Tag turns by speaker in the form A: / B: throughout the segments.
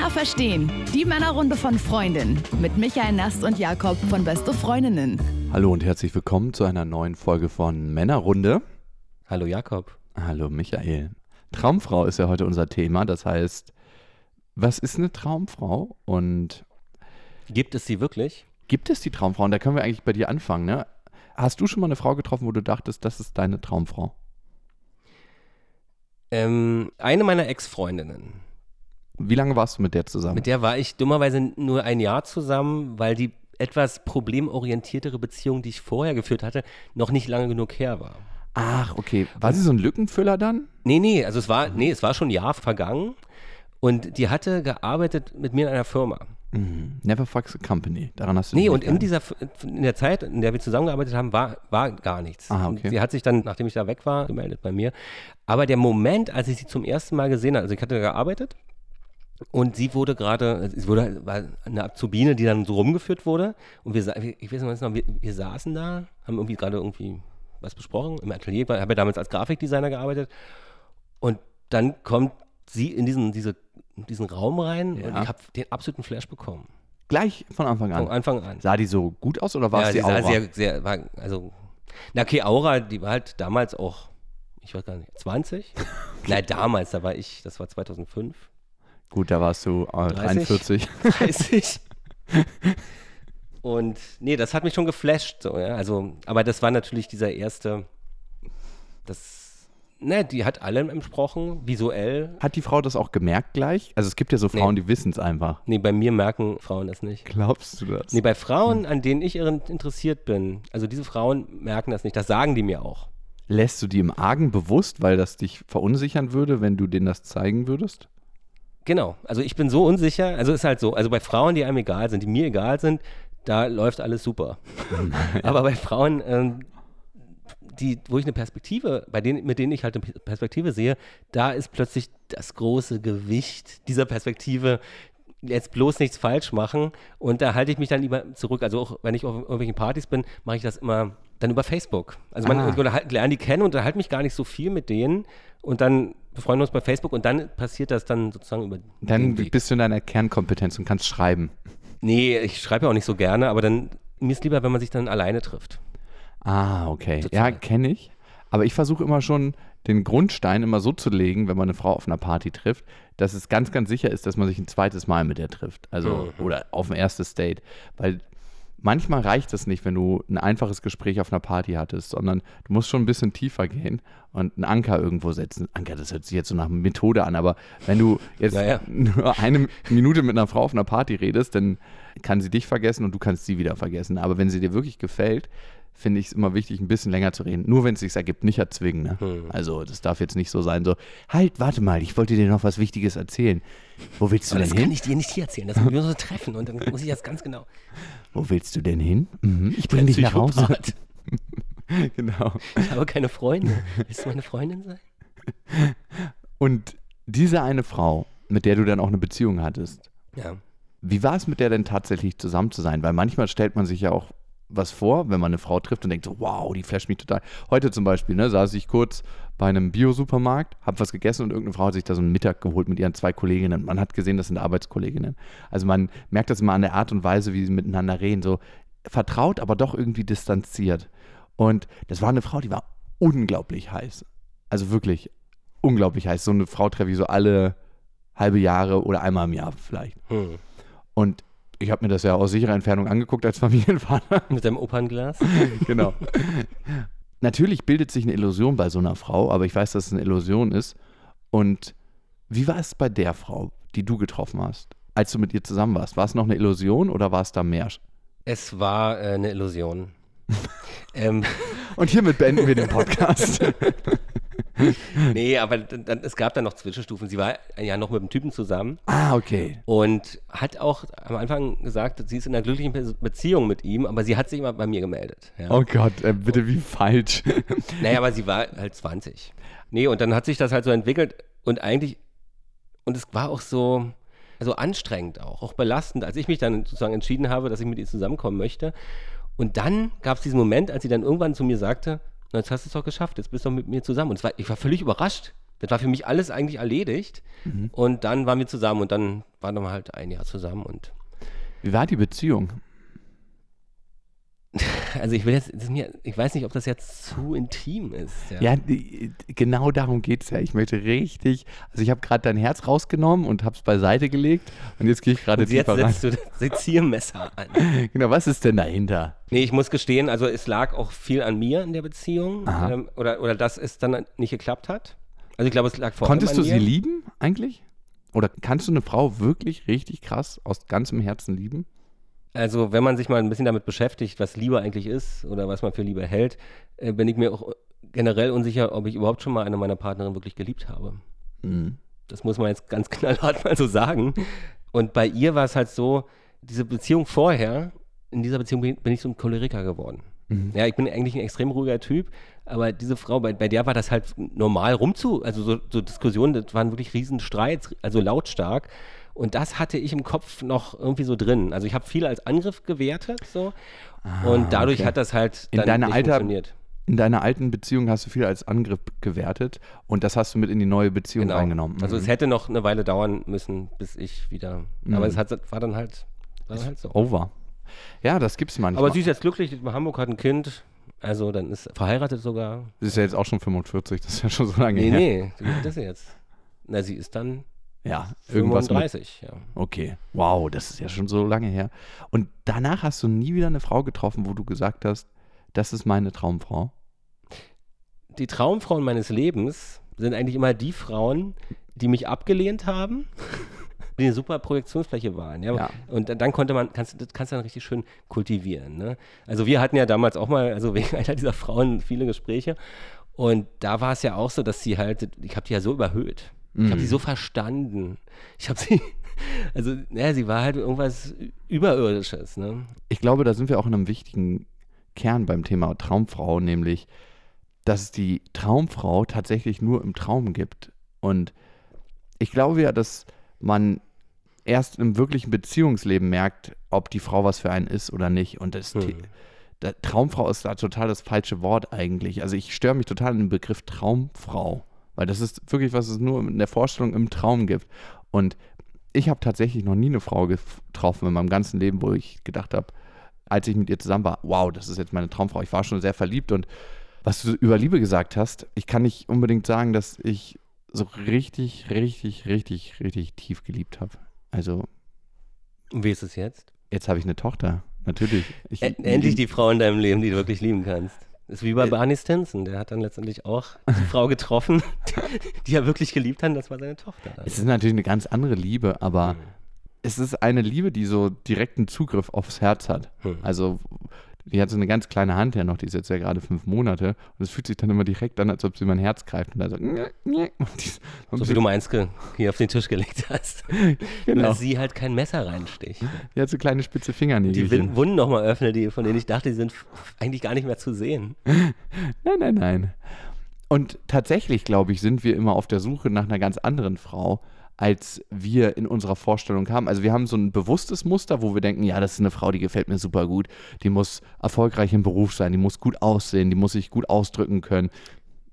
A: Männer verstehen. Die Männerrunde von Freundin. Mit Michael Nast und Jakob von Beste Freundinnen.
B: Hallo und herzlich willkommen zu einer neuen Folge von Männerrunde.
C: Hallo Jakob.
B: Hallo Michael. Traumfrau ist ja heute unser Thema. Das heißt, was ist eine Traumfrau und
C: Gibt es sie wirklich?
B: gibt es die Traumfrau? Und da können wir eigentlich bei dir anfangen. Ne? Hast du schon mal eine Frau getroffen, wo du dachtest, das ist deine Traumfrau?
C: Ähm, eine meiner Ex-Freundinnen,
B: Wie lange warst du mit der zusammen?
C: mit der war ich dummerweise nur ein Jahr zusammen, weil die etwas problemorientiertere Beziehung, die ich vorher geführt hatte, noch nicht lange genug her war.
B: Ach, okay. War sie so ein Lückenfüller dann?
C: Nee, nee, also es war, nee, es war schon ein Jahr vergangen und die hatte gearbeitet mit mir in einer Firma.
B: Mhm. Never fucks a company. Daran hast du
C: Nee, und in dieser, in der Zeit, in der wir zusammengearbeitet haben, war, war gar nichts.
B: Ah, okay.
C: Und Sie hat sich dann, nachdem ich da weg war, gemeldet bei mir. Aber der Moment, als ich sie zum ersten Mal gesehen habe, also ich hatte da gearbeitet und sie wurde gerade, es wurde, war eine Azubine, die dann so rumgeführt wurde und wir, ich weiß nicht, noch, wir, wir saßen da, haben irgendwie gerade irgendwie was besprochen im Atelier, weil ich habe ja damals als Grafikdesigner gearbeitet und dann kommt sie in diesen, diese, diesen Raum rein und
B: Ja.
C: ich habe den absoluten Flash bekommen.
B: Gleich von Anfang an.
C: Von Anfang an.
B: Sah die so gut aus oder war
C: ja,
B: es die Aura?
C: sehr, sehr, war, also, na okay, Aura, die war halt damals auch, ich weiß gar nicht, 20? Nein, damals, da war ich, das war 2005,
B: gut, da warst du äh,
C: 30?
B: 43.
C: 30. Und nee, das hat mich schon geflasht, so, ja, also, aber das war natürlich dieser erste, das, ne, die hat allem entsprochen, visuell.
B: Hat die Frau das auch gemerkt gleich? Also es gibt ja so Frauen, die wissen es einfach.
C: Nee, bei mir merken Frauen das nicht.
B: Glaubst du das?
C: Nee, bei Frauen, an denen ich interessiert bin, also diese Frauen merken das nicht, das sagen die mir auch.
B: Lässt du die im Argen bewusst, weil das dich verunsichern würde, wenn du denen das zeigen würdest?
C: Genau, also ich bin so unsicher, also ist halt so, also bei Frauen, die einem egal sind, die mir egal sind, da läuft alles super. Aber bei Frauen, ähm, die, wo ich eine Perspektive, bei denen, mit denen ich halt eine Perspektive sehe, da ist plötzlich das große Gewicht dieser Perspektive, jetzt bloß nichts falsch machen und da halte ich mich dann lieber zurück. Also auch wenn ich auf irgendwelchen Partys bin, mache ich das immer dann über Facebook. Also man
B: Ah.
C: unterhal- lerne die kennen und unterhalte mich gar nicht so viel mit denen und dann befreunden uns bei Facebook und dann passiert das dann sozusagen über
B: Dann bist du in deiner Kernkompetenz und kannst schreiben.
C: Nee, ich schreibe ja auch nicht so gerne, aber dann mir ist lieber, wenn man sich dann alleine trifft.
B: Ah, okay.
C: Total.
B: Ja, kenne ich. Aber ich versuche immer schon, den Grundstein immer so zu legen, wenn man eine Frau auf einer Party trifft, dass es ganz, ganz sicher ist, dass man sich ein zweites Mal mit der trifft. Also, oder auf ein erstes Date. Weil manchmal reicht es nicht, wenn du ein einfaches Gespräch auf einer Party hattest, sondern du musst schon ein bisschen tiefer gehen und einen Anker irgendwo setzen. Anker, das hört sich jetzt so nach Methode an, aber wenn du jetzt
C: Ja, ja.
B: nur eine Minute mit einer Frau auf einer Party redest, dann kann sie dich vergessen und du kannst sie wieder vergessen. Aber wenn sie dir wirklich gefällt, finde ich es immer wichtig, ein bisschen länger zu reden. Nur wenn es sich ergibt, nicht erzwingen. Ne?
C: Hm.
B: Also das darf jetzt nicht so sein, so, halt, warte mal, ich wollte dir noch was Wichtiges erzählen. Wo willst du
C: Aber
B: denn
C: das kann
B: hin?
C: ich dir nicht hier erzählen. Das müssen wir so treffen und dann muss ich das ganz genau.
B: Wo willst du denn hin? Mhm, ich bring dich nach Hause. Genau.
C: Ich habe keine Freunde. Willst du meine Freundin sein?
B: Und diese eine Frau, mit der du dann auch eine Beziehung hattest,
C: Ja.
B: Wie war es mit der denn tatsächlich zusammen zu sein? Weil manchmal stellt man sich ja auch was vor, wenn man eine Frau trifft und denkt so, wow, die flasht mich total. Heute zum Beispiel, ne, saß ich kurz bei einem Bio-Supermarkt, hab was gegessen und irgendeine Frau hat sich da so einen Mittag geholt mit ihren zwei Kolleginnen. Man hat gesehen, das sind Arbeitskolleginnen. Also man merkt das immer an der Art und Weise, wie sie miteinander reden. So vertraut, aber doch irgendwie distanziert. Und das war eine Frau, die war unglaublich heiß. Also wirklich unglaublich heiß. So eine Frau treffe ich so alle halbe Jahre oder einmal im Jahr vielleicht.
C: Hm.
B: Und ich habe mir das ja aus sicherer Entfernung angeguckt als Familienvater.
C: Mit deinem Opernglas?
B: genau. Natürlich bildet sich eine Illusion bei so einer Frau, aber ich weiß, dass es eine Illusion ist. Und wie war es bei der Frau, die du getroffen hast, als du mit ihr zusammen warst? War es noch eine Illusion oder war es da mehr?
C: Es war äh, eine Illusion. ähm,
B: Und hiermit beenden wir den Podcast.
C: nee, aber dann, es gab dann noch Zwischenstufen. Sie war ja noch mit einem Typen zusammen
B: ah, okay.
C: und hat auch am Anfang gesagt, sie ist in einer glücklichen Be Beziehung mit ihm, aber sie hat sich immer bei mir gemeldet. Ja.
B: Oh Gott, äh, bitte wie falsch.
C: Naja, aber sie war halt 20. Nee, und dann hat sich das halt so entwickelt und eigentlich, und es war auch so, also anstrengend auch, auch belastend, als ich mich dann sozusagen entschieden habe, dass ich mit ihr zusammenkommen möchte. Und dann gab es diesen Moment, als sie dann irgendwann zu mir sagte, na, jetzt hast du es doch geschafft, jetzt bist du doch mit mir zusammen. Und war, ich war völlig überrascht. Das war für mich alles eigentlich erledigt. Und dann waren wir zusammen und dann waren wir halt ein Jahr zusammen und
B: Wie war die Beziehung?
C: also ich will jetzt, mir, ich weiß nicht, ob das jetzt zu intim ist.
B: Ja, die, genau darum geht es ja. Ich möchte richtig, also ich habe gerade dein Herz rausgenommen und habe es beiseite gelegt und jetzt gehe ich gerade
C: Und jetzt
B: tiefer rein.
C: setzt du das Seziermesser an.
B: Genau, was ist denn dahinter?
C: Nee, ich muss gestehen, also es lag auch viel an mir in der Beziehung. Ähm, oder, oder dass es dann nicht geklappt hat. Also ich glaube, es lag vor
B: Konntest du
C: allem an
B: sie
C: mir.
B: lieben eigentlich? Oder kannst du eine Frau wirklich richtig krass aus ganzem Herzen lieben?
C: Also wenn man sich mal ein bisschen damit beschäftigt, was Liebe eigentlich ist oder was man für Liebe hält, äh, bin ich mir auch generell unsicher, ob ich überhaupt schon mal eine meiner Partnerinnen wirklich geliebt habe.
B: Mhm.
C: Das muss man jetzt ganz knallhart mal so sagen. Und bei ihr war es halt so, diese Beziehung vorher, in dieser Beziehung bin, ich so ein Choleriker geworden. Ja, ich bin eigentlich ein extrem ruhiger Typ, aber diese Frau, bei, bei der war das halt normal rumzu, also so, so Diskussionen, das waren wirklich Riesenstreits, also lautstark. Und das hatte ich im Kopf noch irgendwie so drin. Also ich habe viel als Angriff gewertet so und dadurch
B: Ah, okay.
C: hat das halt
B: In
C: dann
B: deiner
C: nicht
B: Alter-
C: funktioniert.
B: In deiner alten Beziehung hast du viel als Angriff gewertet und das hast du mit in die neue Beziehung
C: Genau.
B: reingenommen.
C: Also
B: Mhm.
C: es hätte noch eine Weile dauern müssen, bis ich wieder.
B: Mhm.
C: Aber es hat, war dann halt, war dann halt so.
B: over. Ja, das gibt's manchmal.
C: Aber sie ist jetzt glücklich, in Hamburg hat ein Kind, also dann ist verheiratet sogar.
B: Sie ist ja jetzt auch schon 45, das ist ja schon so lange
C: Nee,
B: her.
C: nee, wie alt ist sie jetzt? Na, sie ist dann
B: Ja, irgendwas mit
C: 35, ja.
B: Okay, wow, das ist ja schon so lange her. Und danach hast du nie wieder eine Frau getroffen, wo du gesagt hast, das ist meine Traumfrau.
C: Die Traumfrauen meines Lebens sind eigentlich immer die Frauen, die mich abgelehnt haben, die eine super Projektionsfläche waren. Ja?
B: Ja.
C: Und dann- dann konnte man, kannst, das kannst du dann richtig schön kultivieren. Ne? Also wir hatten ja damals auch mal, also wegen einer dieser Frauen viele Gespräche. Und da war es ja auch so, dass sie halt, ich habe die ja so überhöht. Ich habe sie so verstanden. Ich habe sie, also, ja, sie war halt irgendwas Überirdisches. Ne?
B: Ich glaube, da sind wir auch in einem wichtigen Kern beim Thema Traumfrau, nämlich, dass es die Traumfrau tatsächlich nur im Traum gibt. Und ich glaube ja, dass man erst im wirklichen Beziehungsleben merkt, ob die Frau was für einen ist oder nicht. Und das
C: Hm.
B: Traumfrau ist da total das falsche Wort eigentlich. Also ich störe mich total an den Begriff Traumfrau, weil das ist wirklich, was es nur in der Vorstellung im Traum gibt. Und ich habe tatsächlich noch nie eine Frau getroffen in meinem ganzen Leben, wo ich gedacht habe, als ich mit ihr zusammen war, wow, das ist jetzt meine Traumfrau. Ich war schon sehr verliebt und was du über Liebe gesagt hast, ich kann nicht unbedingt sagen, dass ich so richtig, richtig, richtig, richtig tief geliebt habe. Also
C: Und wie ist es jetzt?
B: jetzt habe ich eine Tochter, natürlich. Ich,
C: Ä- Endlich die Frau in deinem Leben, die du wirklich lieben kannst. Ist wie bei
B: Äh,
C: Barney Stinson. Der hat dann letztendlich auch die Frau getroffen, die er wirklich geliebt hat. und Das war seine Tochter. Dann.
B: Es ist natürlich eine ganz andere Liebe, aber
C: Mhm.
B: es ist eine Liebe, die so direkten Zugriff aufs Herz hat.
C: Hm.
B: Also die hat so eine ganz kleine Hand ja noch, die ist jetzt ja gerade fünf Monate und es fühlt sich dann immer direkt an, als ob sie mein Herz greift und dann so, und die, so ein
C: So wie du meins hier auf den Tisch gelegt hast.
B: Genau.
C: Dass sie halt kein Messer reinsticht.
B: Die hat so kleine spitze Fingernägel.
C: Die Wunden nochmal öffnet, die, von denen ich dachte, die sind eigentlich gar nicht mehr zu sehen.
B: Nein, nein, nein. Und tatsächlich, glaube ich, sind wir immer auf der Suche nach einer ganz anderen Frau, als wir in unserer Vorstellung haben. Also wir haben so ein bewusstes Muster, wo wir denken, ja, das ist eine Frau, die gefällt mir super gut, die muss erfolgreich im Beruf sein, die muss gut aussehen, die muss sich gut ausdrücken können.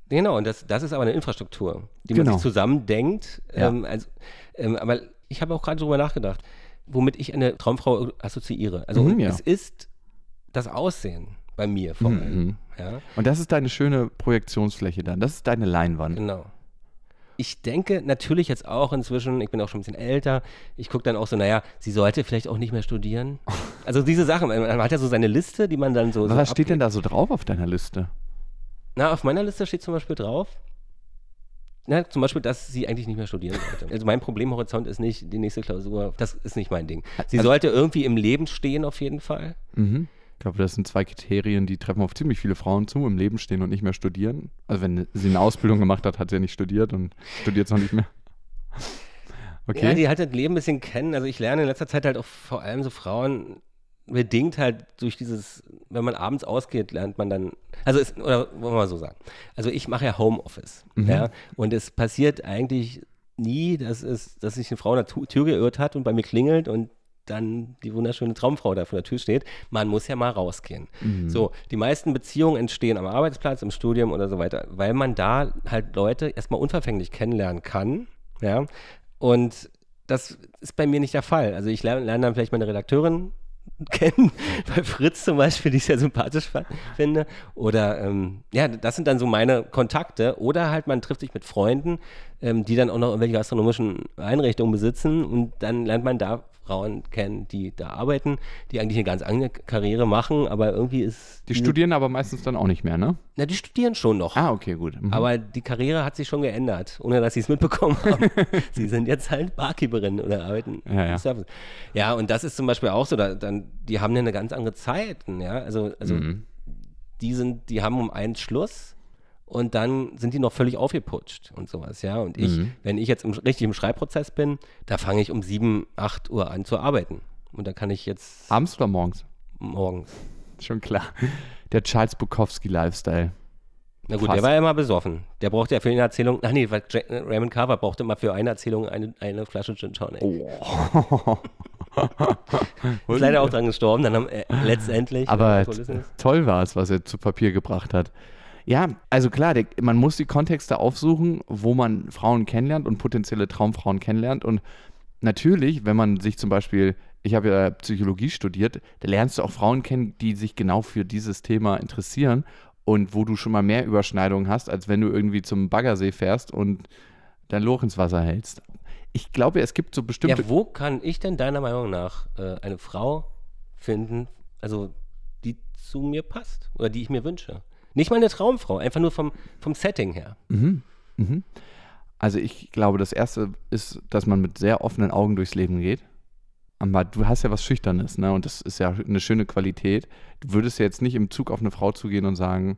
C: Genau, und das, das ist aber eine Infrastruktur, die man
B: Genau.
C: sich zusammendenkt.
B: Ja.
C: Ähm, also, ähm, aber ich habe auch gerade darüber nachgedacht, womit ich eine Traumfrau assoziiere. Also
B: Mhm, ja.
C: es ist das Aussehen bei mir vor allem.
B: Mhm.
C: Ja,
B: Und das ist deine schöne Projektionsfläche dann, das ist deine Leinwand.
C: genau. Ich denke natürlich jetzt auch inzwischen, ich bin auch schon ein bisschen älter, ich gucke dann auch so, naja, sie sollte vielleicht auch nicht mehr studieren. Also diese Sachen, man hat ja so seine Liste, die man dann so.
B: Aber
C: so
B: was steht denn da so drauf auf deiner Liste?
C: Na, auf meiner Liste steht zum Beispiel drauf, na, zum Beispiel, dass sie eigentlich nicht mehr studieren sollte. Also mein Problemhorizont ist nicht die nächste Klausur, das ist nicht mein Ding. Sie
B: Also-
C: sollte irgendwie im Leben stehen auf jeden Fall.
B: Mhm. Ich glaube, das sind zwei Kriterien, die treffen auf ziemlich viele Frauen zu, im Leben stehen und nicht mehr studieren. Also wenn sie eine Ausbildung gemacht hat, hat sie ja nicht studiert und studiert es noch nicht mehr. Okay.
C: Ja, die halt das Leben ein bisschen kennen. Also ich lerne in letzter Zeit halt auch vor allem so Frauen bedingt halt durch dieses, wenn man abends ausgeht, lernt man dann, also es, oder wollen wir mal so sagen. Also ich mache ja Homeoffice,
B: Mhm.
C: ja, und es passiert eigentlich nie, dass es, dass sich eine Frau an der Tür geirrt hat und bei mir klingelt und dann die wunderschöne Traumfrau da vor der Tür steht. Man muss ja mal rausgehen. So, die meisten Beziehungen entstehen am Arbeitsplatz, im Studium oder so weiter, weil man da halt Leute erstmal unverfänglich kennenlernen kann. Ja. Und das ist bei mir nicht der Fall. Also ich lerne, lerne dann vielleicht meine Redakteurin kennen, bei Fritz zum Beispiel, die ich sehr sympathisch finde. Oder ähm, ja, das sind dann so meine Kontakte. Oder halt man trifft sich mit Freunden, ähm, die dann auch noch irgendwelche gastronomischen Einrichtungen besitzen und dann lernt man da Frauen kennen, die da arbeiten, die eigentlich eine ganz andere Karriere machen, aber irgendwie ist
B: Die studieren aber meistens dann auch nicht mehr, ne?
C: Na, die studieren schon noch.
B: Ah, okay, gut. Mhm.
C: Aber die Karriere hat sich schon geändert, ohne dass sie es mitbekommen haben. sie sind jetzt halt Barkeeperin oder arbeiten
B: Ja, ja.
C: im Service. Ja, und das ist zum Beispiel auch so, da, dann, die haben ja eine ganz andere Zeiten, ja. Also, also
B: Mhm.
C: die sind, die haben um eins Schluss und dann sind die noch völlig aufgeputscht und sowas, ja. Und ich,
B: Mhm.
C: wenn ich jetzt im, richtig im Schreibprozess bin, da fange ich um sieben, acht Uhr an zu arbeiten. Und da kann ich jetzt
B: Abends oder morgens?
C: morgens.
B: Schon klar. Der Charles Bukowski-Lifestyle.
C: Na gut,
B: Fast.
C: der war ja immer besoffen. Der brauchte ja für eine Erzählung, ach nee, Raymond Carver brauchte immer für eine Erzählung eine, eine Flasche Gin Tonic.
B: Oh.
C: Ist leider auch dran gestorben, dann haben äh, letztendlich.
B: Aber toll war es, was er zu Papier gebracht hat. Ja, also klar, der, man muss die Kontexte aufsuchen, wo man Frauen kennenlernt und potenzielle Traumfrauen kennenlernt. Und natürlich, wenn man sich zum Beispiel, ich habe ja Psychologie studiert, da lernst du auch Frauen kennen, die sich genau für dieses Thema interessieren und wo du schon mal mehr Überschneidungen hast, als wenn du irgendwie zum Baggersee fährst und dein Loch ins Wasser hältst. Ich glaube, es gibt so bestimmte.
C: Ja, wo kann ich denn deiner Meinung nach äh, eine Frau finden, also die zu mir passt oder die ich mir wünsche? Nicht mal eine Traumfrau, einfach nur vom, vom Setting her.
B: Mhm. Mhm. Also ich glaube, das Erste ist, dass man mit sehr offenen Augen durchs Leben geht. Aber du hast ja was Schüchternes, ne? Und das ist ja eine schöne Qualität. Du würdest ja jetzt nicht im Zug auf eine Frau zugehen und sagen,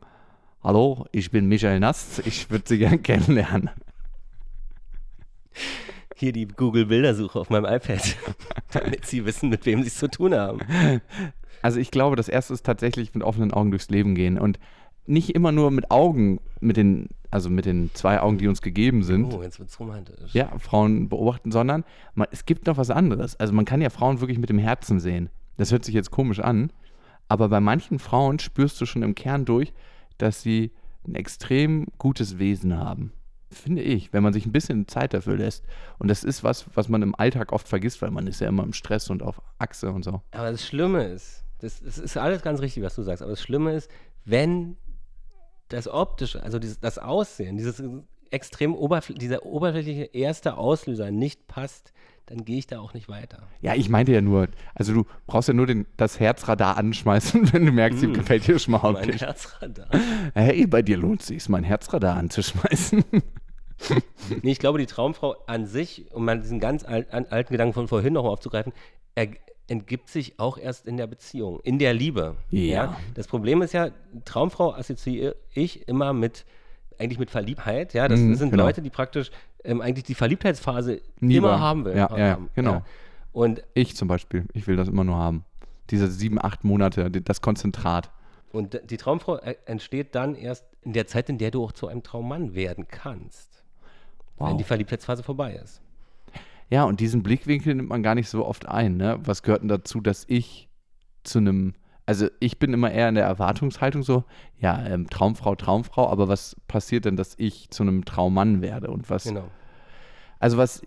B: Hallo, ich bin Michael Nast, ich würde sie gern kennenlernen.
C: Hier die Google-Bildersuche auf meinem iPad, damit sie wissen, mit wem sie es zu tun haben.
B: Also ich glaube, das Erste ist tatsächlich mit offenen Augen durchs Leben gehen und nicht immer nur mit Augen, mit den, also mit den zwei Augen, die uns gegeben sind.
C: Oh, jetzt wird's romantisch.
B: ja, Frauen beobachten, sondern man, es gibt noch was anderes. Also man kann ja Frauen wirklich mit dem Herzen sehen. Das hört sich jetzt komisch an, aber bei manchen Frauen spürst du schon im Kern durch, dass sie ein extrem gutes Wesen haben. Finde ich, wenn man sich ein bisschen Zeit dafür lässt. Und das ist was, was man im Alltag oft vergisst, weil man ist ja immer im Stress und auf Achse und so.
C: Aber das Schlimme ist, das, das ist alles ganz richtig, was du sagst, aber das Schlimme ist, wenn das Optische, also dieses, das Aussehen, dieses extrem oberfl dieser oberflächliche erste Auslöser nicht passt, dann gehe ich da auch nicht weiter.
B: Ja, ich meinte ja nur, also du brauchst ja nur den, das Herzradar anschmeißen, wenn du merkst, ihm gefällt dir schon mal
C: Mein. Herzradar.
B: Hey, bei dir lohnt es sich, mein Herzradar anzuschmeißen.
C: Nee, ich glaube, die Traumfrau an sich, um mal diesen ganz alt, an, alten Gedanken von vorhin noch mal aufzugreifen, er, entgibt sich auch erst in der Beziehung, in der Liebe.
B: Ja.
C: Das Problem ist ja, Traumfrau assoziiere ich immer mit, eigentlich mit Verliebtheit. Ja, das
B: Mhm,
C: sind
B: genau.
C: Leute, die praktisch ähm, eigentlich die Verliebtheitsphase
B: Nie
C: immer haben will.
B: Ja, ja,
C: haben,
B: genau.
C: Und,
B: Ich zum Beispiel, ich will das immer nur haben. Diese sieben, acht Monate, das Konzentrat.
C: und die Traumfrau äh, entsteht dann erst in der Zeit, in der du auch zu einem Traummann werden kannst. Wenn
B: Wow.
C: die Verliebtheitsphase vorbei ist.
B: Ja, und diesen Blickwinkel nimmt man gar nicht so oft ein. Ne? Was gehört denn dazu, dass ich zu einem, also ich bin immer eher in der Erwartungshaltung so, ja, ähm, Traumfrau, Traumfrau, aber was passiert denn, dass ich zu einem Traummann werde und was,
C: Genau.
B: also was,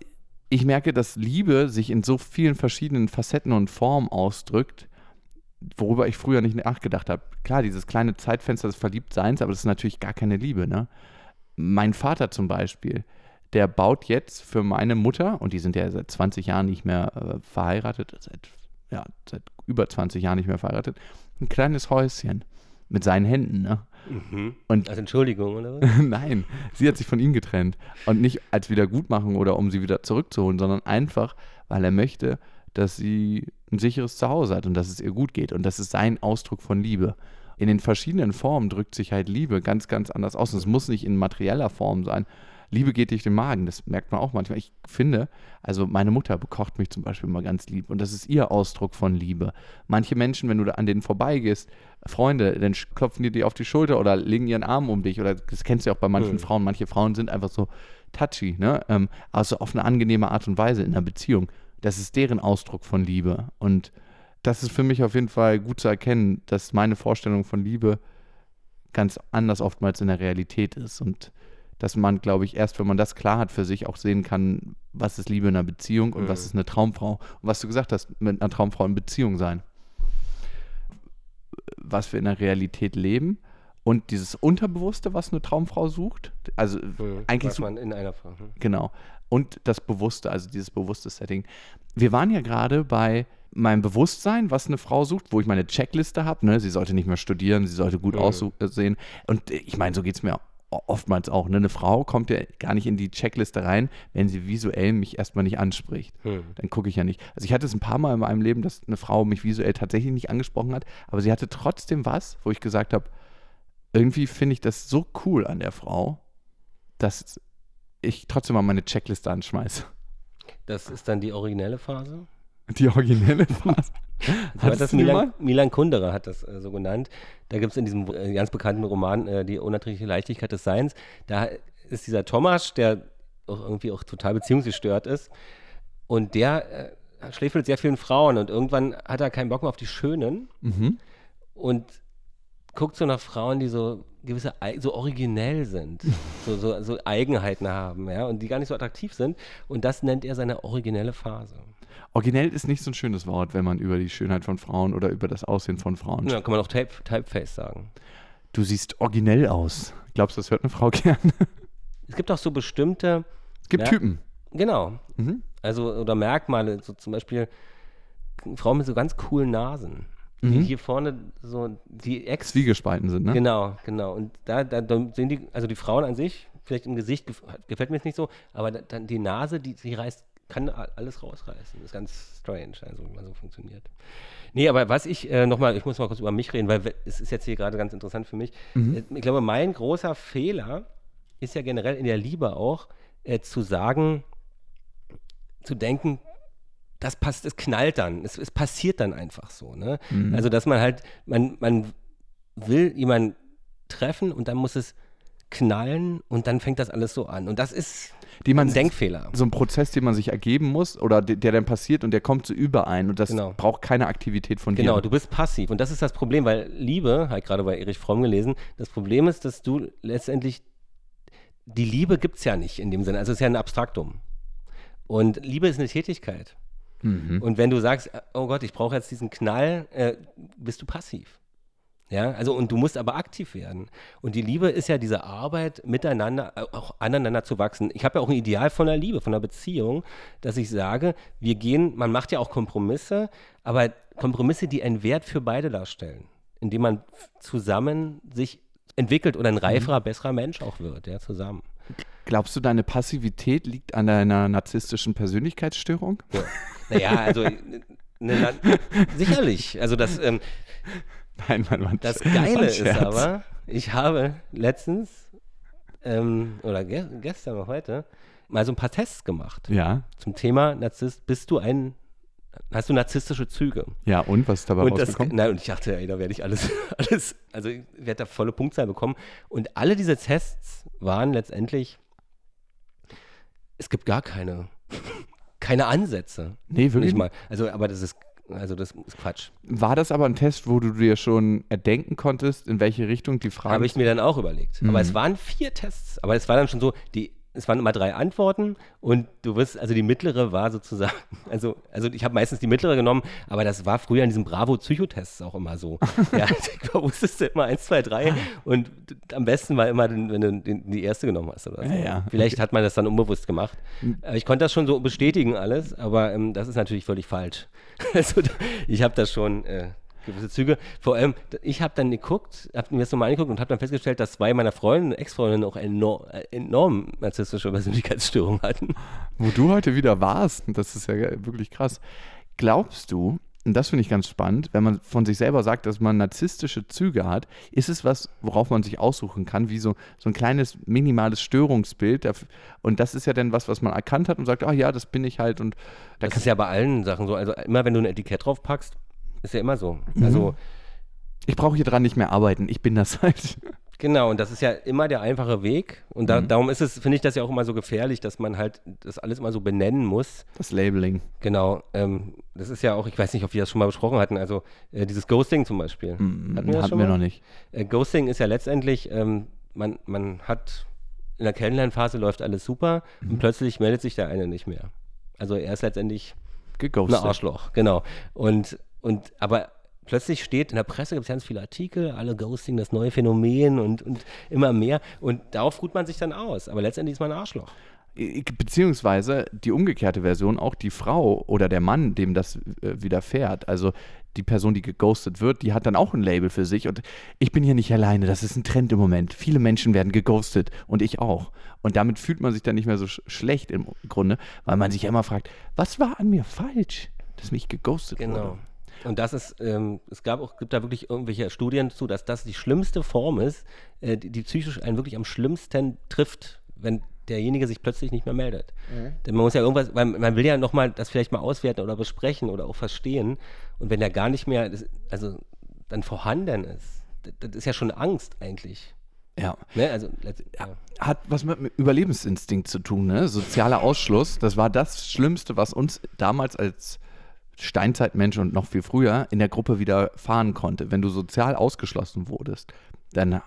B: ich merke, dass Liebe sich in so vielen verschiedenen Facetten und Formen ausdrückt, worüber ich früher nicht nachgedacht habe. Klar, dieses kleine Zeitfenster des Verliebtseins, aber das ist natürlich gar keine Liebe, ne? Mein Vater zum Beispiel, der baut jetzt für meine Mutter, und die sind ja seit 20 Jahren nicht mehr äh, verheiratet, seit, ja, seit über 20 Jahren nicht mehr verheiratet, ein kleines Häuschen mit seinen Händen, ne? Und
C: Also Entschuldigung, oder was?
B: Nein, sie hat sich von ihm getrennt. Und nicht als Wiedergutmachung oder um sie wieder zurückzuholen, sondern einfach, weil er möchte, dass sie ein sicheres Zuhause hat und dass es ihr gut geht. Und das ist sein Ausdruck von Liebe. In den verschiedenen Formen drückt sich halt Liebe ganz, ganz anders aus. Und es muss nicht in materieller Form sein. Liebe geht durch den Magen, das merkt man auch manchmal. Ich finde, also meine Mutter bekocht mich zum Beispiel mal ganz lieb und das ist ihr Ausdruck von Liebe. Manche Menschen, wenn du an denen vorbeigehst, Freunde, dann klopfen die dir auf die Schulter oder legen ihren Arm um dich oder das kennst du ja auch bei manchen
C: Mhm.
B: Frauen. Manche Frauen sind einfach so touchy, ne? Ähm, also auf eine angenehme Art und Weise in einer Beziehung. das ist deren Ausdruck von Liebe. Und das ist für mich auf jeden Fall gut zu erkennen, dass meine Vorstellung von Liebe ganz anders oftmals in der Realität ist. Und dass man, glaube ich, erst wenn man das klar hat für sich, auch sehen kann, was ist Liebe in einer Beziehung und
C: Mhm.
B: was ist eine Traumfrau. Und was du gesagt hast, mit einer Traumfrau in Beziehung sein. Was wir in der Realität leben und dieses Unterbewusste, was eine Traumfrau sucht. Also
C: Mhm.
B: eigentlich
C: Was man in einer Frau. hm.
B: Genau. Und das Bewusste, also dieses bewusste Setting. Wir waren ja gerade bei meinem Bewusstsein, was eine Frau sucht, wo ich meine Checkliste habe. Ne? Sie sollte nicht mehr studieren, sie sollte gut
C: Mhm.
B: aussehen. Und ich meine, so geht es mir o- oftmals auch. Ne? Eine Frau kommt ja gar nicht in die Checkliste rein, wenn sie visuell mich erstmal nicht anspricht.
C: Hm.
B: Dann gucke ich ja nicht. Also ich hatte es ein paar Mal in meinem Leben, dass eine Frau mich visuell tatsächlich nicht angesprochen hat, aber sie hatte trotzdem was, wo ich gesagt habe, irgendwie finde ich das so cool an der Frau, dass ich trotzdem mal meine Checkliste anschmeiße.
C: Das ist dann die originelle Phase.
B: Die originelle Phase.
C: So hat das Milan? Milan Kundera hat das äh, so genannt. Da gibt es in diesem äh, ganz bekannten Roman äh, Die unnatürliche Leichtigkeit des Seins. Da ist dieser Thomas, der auch irgendwie auch total beziehungsgestört ist. Und der äh, schläft mit sehr vielen Frauen und irgendwann hat er keinen Bock mehr auf die Schönen
B: Mhm.
C: und guckt so nach Frauen, die so gewisse, so originell sind, so, so, so Eigenheiten haben, ja, und die gar nicht so attraktiv sind. Und das nennt er seine originelle Phase.
B: Originell ist nicht so ein schönes Wort, wenn man über die Schönheit von Frauen oder über das Aussehen von Frauen
C: Ja,
B: spricht.
C: kann man auch Type, Typeface sagen.
B: Du siehst originell aus. Glaubst du, das hört eine Frau gern?
C: Es gibt auch so bestimmte,
B: Es gibt
C: Ja.
B: Typen.
C: genau,
B: Mhm.
C: also oder Merkmale, so zum Beispiel Frauen mit so ganz coolen Nasen. Die
B: Mhm.
C: hier vorne so die Ex.
B: Zwiegespalten sind, ne?
C: Genau, genau. Und da, da, da sehen die, also die Frauen an sich, vielleicht im Gesicht gef gefällt mir jetzt nicht so, aber da, dann die Nase, die, die reißt, kann alles rausreißen. Das ist ganz strange, also wie man so funktioniert. Nee, aber was ich äh, nochmal, ich muss mal kurz über mich reden, weil we- es ist jetzt hier gerade ganz interessant für mich.
B: Mhm.
C: Äh, Ich glaube, mein großer Fehler ist ja generell in der Liebe auch, äh, zu sagen, zu denken, das passt, es knallt dann, es, es passiert dann einfach so. Ne?
B: Mhm.
C: Also, dass man halt, man, man will jemanden treffen und dann muss es knallen und dann fängt das alles so an. Und das ist
B: Die man
C: ein Denkfehler.
B: so ein Prozess, den man sich ergeben muss oder de- der dann passiert und der kommt so überein und das
C: Genau.
B: braucht keine Aktivität von
C: Genau,
B: dir.
C: du bist passiv. Und das ist das Problem, weil Liebe, habe ich gerade bei Erich Fromm gelesen, das Problem ist, dass du letztendlich, die Liebe gibt es ja nicht in dem Sinne. Also es ist ja ein Abstraktum. Und Liebe ist eine Tätigkeit.
B: Mhm.
C: Und wenn du sagst, oh Gott, ich brauche jetzt diesen Knall, äh, bist du passiv. Ja, also und du musst aber aktiv werden. Und die Liebe ist ja diese Arbeit, miteinander, äh, auch aneinander zu wachsen. Ich habe ja auch ein Ideal von der Liebe, von der Beziehung, dass ich sage, wir gehen, man macht ja auch Kompromisse, aber Kompromisse, die einen Wert für beide darstellen, indem man zusammen sich entwickelt oder ein reiferer, besserer Mensch auch wird, ja, zusammen.
B: Glaubst du, deine Passivität liegt an deiner narzisstischen Persönlichkeitsstörung?
C: Naja, also äh, ne, na, sicherlich. Also das, ähm,
B: Nein, Mann, Mann.
C: Das Geile ist aber, ich habe letztens ähm, oder ge gestern oder heute mal so ein paar Tests gemacht
B: Ja,
C: zum Thema Narzisst. Bist du ein, hast du narzisstische Züge?
B: ja, und was ist dabei
C: Und, das,
B: rausgekommen?
C: nein, und ich dachte, ey, da werde ich alles, alles, also ich werde da volle Punktzahl bekommen. Und alle diese Tests waren letztendlich, es gibt gar keine, keine Ansätze.
B: nee, wirklich.
C: Nicht mal. Also, aber das ist, also das ist Quatsch.
B: War das aber ein Test, wo du dir schon erdenken konntest, in welche Richtung die Frage
C: Habe ich mir dann auch überlegt.
B: Mhm.
C: Aber es waren vier Tests. Aber es war dann schon so, die, es waren immer drei Antworten und du wirst, also die mittlere war sozusagen, also, also ich habe meistens die mittlere genommen, aber das war früher in diesen Bravo-Psychotests auch immer so. ja, da wusstest du immer eins, zwei, drei und am besten war immer, wenn du die erste genommen hast oder so.
B: Ja, ja.
C: Vielleicht hat man das dann unbewusst gemacht. Aber ich konnte das schon so bestätigen alles, aber ähm, das ist natürlich völlig falsch. also ich habe das schon äh, gewisse Züge. Vor allem, ich habe dann geguckt, habe mir das nochmal angeguckt und habe dann festgestellt, dass zwei meiner Freundinnen, Ex-Freundinnen auch enorm, äh, enorm narzisstische Persönlichkeitsstörungen hatten.
B: Wo du heute wieder warst, das ist ja wirklich krass. Glaubst du, und das finde ich ganz spannend, wenn man von sich selber sagt, dass man narzisstische Züge hat, ist es was, worauf man sich aussuchen kann, wie so, so ein kleines minimales Störungsbild. Und das ist ja dann was, was man erkannt hat und sagt, ah ja, das bin ich halt. Und da
C: Das ist ja bei allen Sachen so. Also immer wenn du ein Etikett drauf packst, ist ja immer so.
B: Mhm.
C: Also
B: ich brauche hier dran nicht mehr arbeiten, ich bin das halt.
C: Genau, und das ist ja immer der einfache Weg. Und da, darum ist es, finde ich das ja auch immer so gefährlich, dass man halt das alles immer so benennen muss.
B: Das Labeling.
C: Genau. Ähm, das ist ja auch, ich weiß nicht, ob wir das schon mal besprochen hatten, also äh, dieses Ghosting zum Beispiel.
B: Hatten
C: das
B: wir,
C: schon
B: wir
C: mal?
B: noch nicht.
C: Äh, Ghosting ist ja letztendlich, ähm, man, man hat in der Kennenlernphase läuft alles super und plötzlich meldet sich der eine nicht mehr. Also er ist letztendlich ein. Arschloch, genau. Und, und aber plötzlich steht in der Presse, gibt es ganz viele Artikel, alle Ghosting, das neue Phänomen und, und immer mehr. Und darauf ruht man sich dann aus. Aber letztendlich ist man ein Arschloch.
B: Beziehungsweise die umgekehrte Version, auch die Frau oder der Mann, dem das äh, widerfährt. Also die Person, die geghostet wird, die hat dann auch ein Label für sich. Und ich bin hier nicht alleine, das ist ein Trend im Moment. Viele Menschen werden geghostet und ich auch. Und damit fühlt man sich dann nicht mehr so sch schlecht im Grunde, weil man sich ja immer fragt, was war an mir falsch, dass mich geghostet
C: Genau.
B: wurde.
C: Und das ist, ähm, es gab auch, gibt da wirklich irgendwelche Studien zu, dass das die schlimmste Form ist, äh, die, die psychisch einen wirklich am schlimmsten trifft, wenn derjenige sich plötzlich nicht mehr meldet. Denn man muss ja irgendwas, weil man will ja nochmal das vielleicht mal auswerten oder besprechen oder auch verstehen. Und wenn der gar nicht mehr, also dann vorhanden ist, das, das ist ja schon Angst eigentlich.
B: Ja.
C: Ne? Also, ja.
B: Hat was mit dem Überlebensinstinkt zu tun, ne? Sozialer Ausschluss, das war das Schlimmste, was uns damals als Steinzeitmensch und noch viel früher in der Gruppe widerfahren konnte. Wenn du sozial ausgeschlossen wurdest, dann